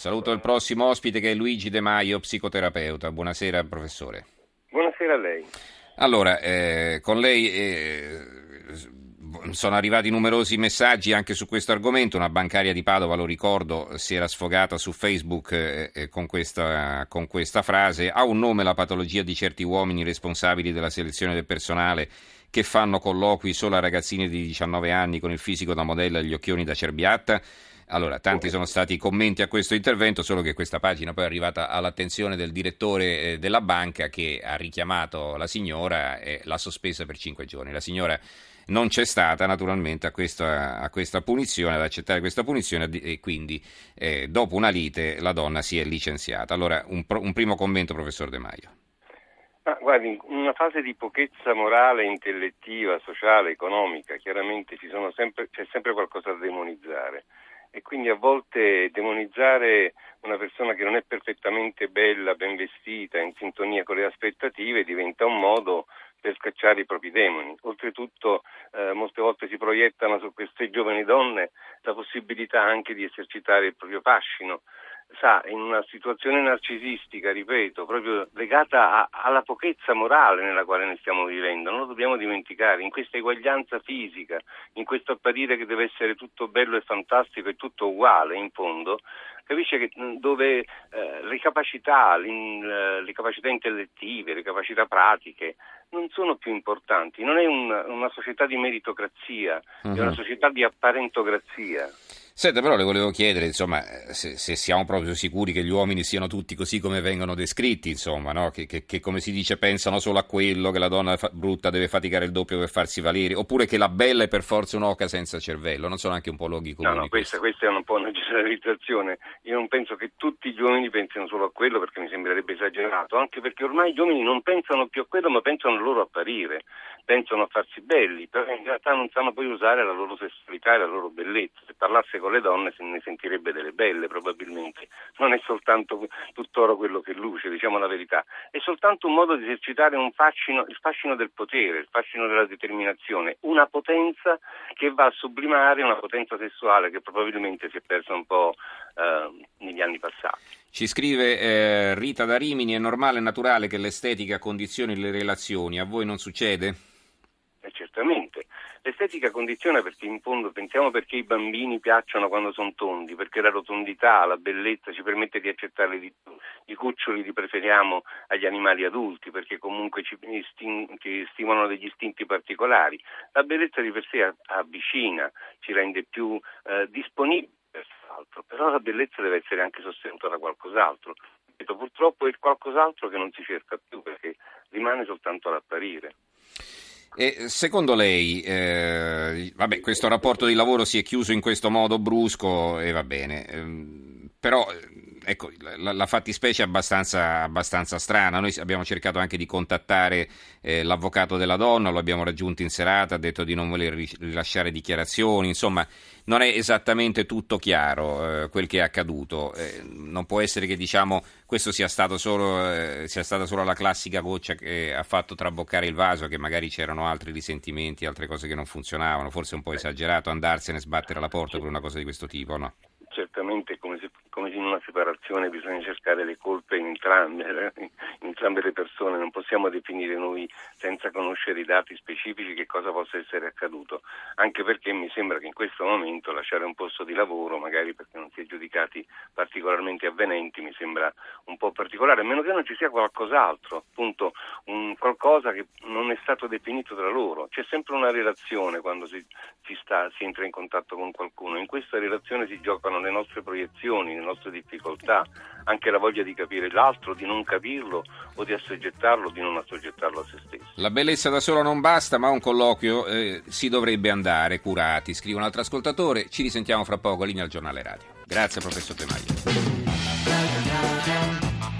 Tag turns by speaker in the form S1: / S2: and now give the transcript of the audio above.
S1: Saluto il prossimo ospite che è Luigi De Maio, psicoterapeuta. Buonasera professore.
S2: Buonasera a lei.
S1: Allora, eh, con lei eh, sono arrivati numerosi messaggi anche su questo argomento. Una bancaria di Padova, lo ricordo, si era sfogata su Facebook eh, eh con, questa, con questa frase. Ha un nome la patologia di certi uomini responsabili della selezione del personale che fanno colloqui solo a ragazzine di 19 anni con il fisico da modella e gli occhioni da cerbiatta? Allora, tanti sono stati i commenti a questo intervento, solo che questa pagina poi è arrivata all'attenzione del direttore eh, della banca che ha richiamato la signora e l'ha sospesa per cinque giorni. La signora non c'è stata naturalmente a questa, a questa punizione, ad accettare questa punizione e quindi eh, dopo una lite la donna si è licenziata. Allora, un, un primo commento, professor De Maio.
S2: Ah, guardi, in una fase di pochezza morale, intellettiva, sociale, economica, chiaramente sempre, c'è sempre qualcosa da demonizzare e quindi a volte demonizzare una persona che non è perfettamente bella, ben vestita, in sintonia con le aspettative diventa un modo per scacciare i propri demoni. Oltretutto eh, molte volte si proiettano su queste giovani donne la possibilità anche di esercitare il proprio fascino sa, in una situazione narcisistica, ripeto, proprio legata a, alla pochezza morale nella quale ne stiamo vivendo, non lo dobbiamo dimenticare, in questa eguaglianza fisica, in questo apparire che deve essere tutto bello e fantastico e tutto uguale in fondo, capisce che dove eh, le, capacità, le capacità intellettive, le capacità pratiche non sono più importanti, non è un, una società di meritocrazia, uh-huh. è una mhm. società di apparentocrazia.
S1: Senta, però le volevo chiedere, insomma, se, se, siamo proprio sicuri che gli uomini siano tutti così come vengono descritti, insomma, no? che, che, che, come si dice pensano solo a quello, che la donna fa- brutta deve faticare il doppio per farsi valere, oppure che la bella è per forza un'oca senza cervello, non sono anche un po' loghi comuni?
S2: No, no, questa, questa, è un po' una generalizzazione, io non penso che tutti gli uomini pensino solo a quello perché mi sembrerebbe esagerato, anche perché ormai gli uomini non pensano più a quello ma pensano al loro apparire, pensano a farsi belli, però in realtà non sanno poi usare la loro sessualità e la loro bellezza, se parlasse con le donne se ne sentirebbe delle belle probabilmente, non è soltanto tutt'oro quello che luce, diciamo la verità, è soltanto un modo di esercitare un fascino, il fascino del potere, il fascino della determinazione, una potenza che va a sublimare una potenza sessuale che probabilmente si è persa un po' eh, negli anni passati.
S1: Ci scrive eh, Rita da Rimini, è normale e naturale che l'estetica condizioni le relazioni, a voi non succede?
S2: Eh, certamente. L'estetica condiziona perché in fondo pensiamo perché i bambini piacciono quando sono tondi, perché la rotondità, la bellezza ci permette di accettare di più. I cuccioli li preferiamo agli animali adulti perché comunque ci, ci stimolano degli istinti particolari. La bellezza di per sé avvicina, ci rende più eh, disponibili altro, però la bellezza deve essere anche sostenuta da qualcos'altro. Purtroppo è qualcos'altro che non si cerca più perché rimane soltanto l'apparire.
S1: E secondo lei, eh, vabbè, questo rapporto di lavoro si è chiuso in questo modo brusco e va bene, ehm, però ecco, la, la, fattispecie è abbastanza, abbastanza, strana. Noi abbiamo cercato anche di contattare eh, l'avvocato della donna, lo abbiamo raggiunto in serata, ha detto di non voler rilasciare dichiarazioni, insomma non è esattamente tutto chiaro eh, quel che è accaduto. Eh, non può essere che diciamo, questo sia, stato solo, eh, sia stata solo la classica goccia che ha fatto traboccare il vaso, che magari c'erano altri risentimenti, altre cose che non funzionavano, forse è un po' esagerato andarsene e sbattere la porta per una cosa di questo tipo, no?
S2: Certamente come se come in una separazione bisogna cercare le colpe in entrambe, in entrambe le persone, non possiamo definire noi senza conoscere i dati specifici che cosa possa essere accaduto, anche perché mi sembra che in questo momento lasciare un posto di lavoro, magari perché non si è giudicati particolarmente avvenenti, mi sembra un po' particolare, a meno che non ci sia qualcos'altro, appunto un qualcosa che non è stato definito tra loro. C'è sempre una relazione quando si, si, sta, si entra in contatto con qualcuno, in questa relazione si giocano le nostre proiezioni, le nostre difficoltà, anche la voglia di capire l'altro, di non capirlo o di assoggettarlo, di non assoggettarlo a se stesso.
S1: La bellezza da sola non basta, ma un colloquio eh, si dovrebbe andare curati, scrive un altro ascoltatore. Ci risentiamo fra poco, linea al giornale radio. Grazie professor Temaglio.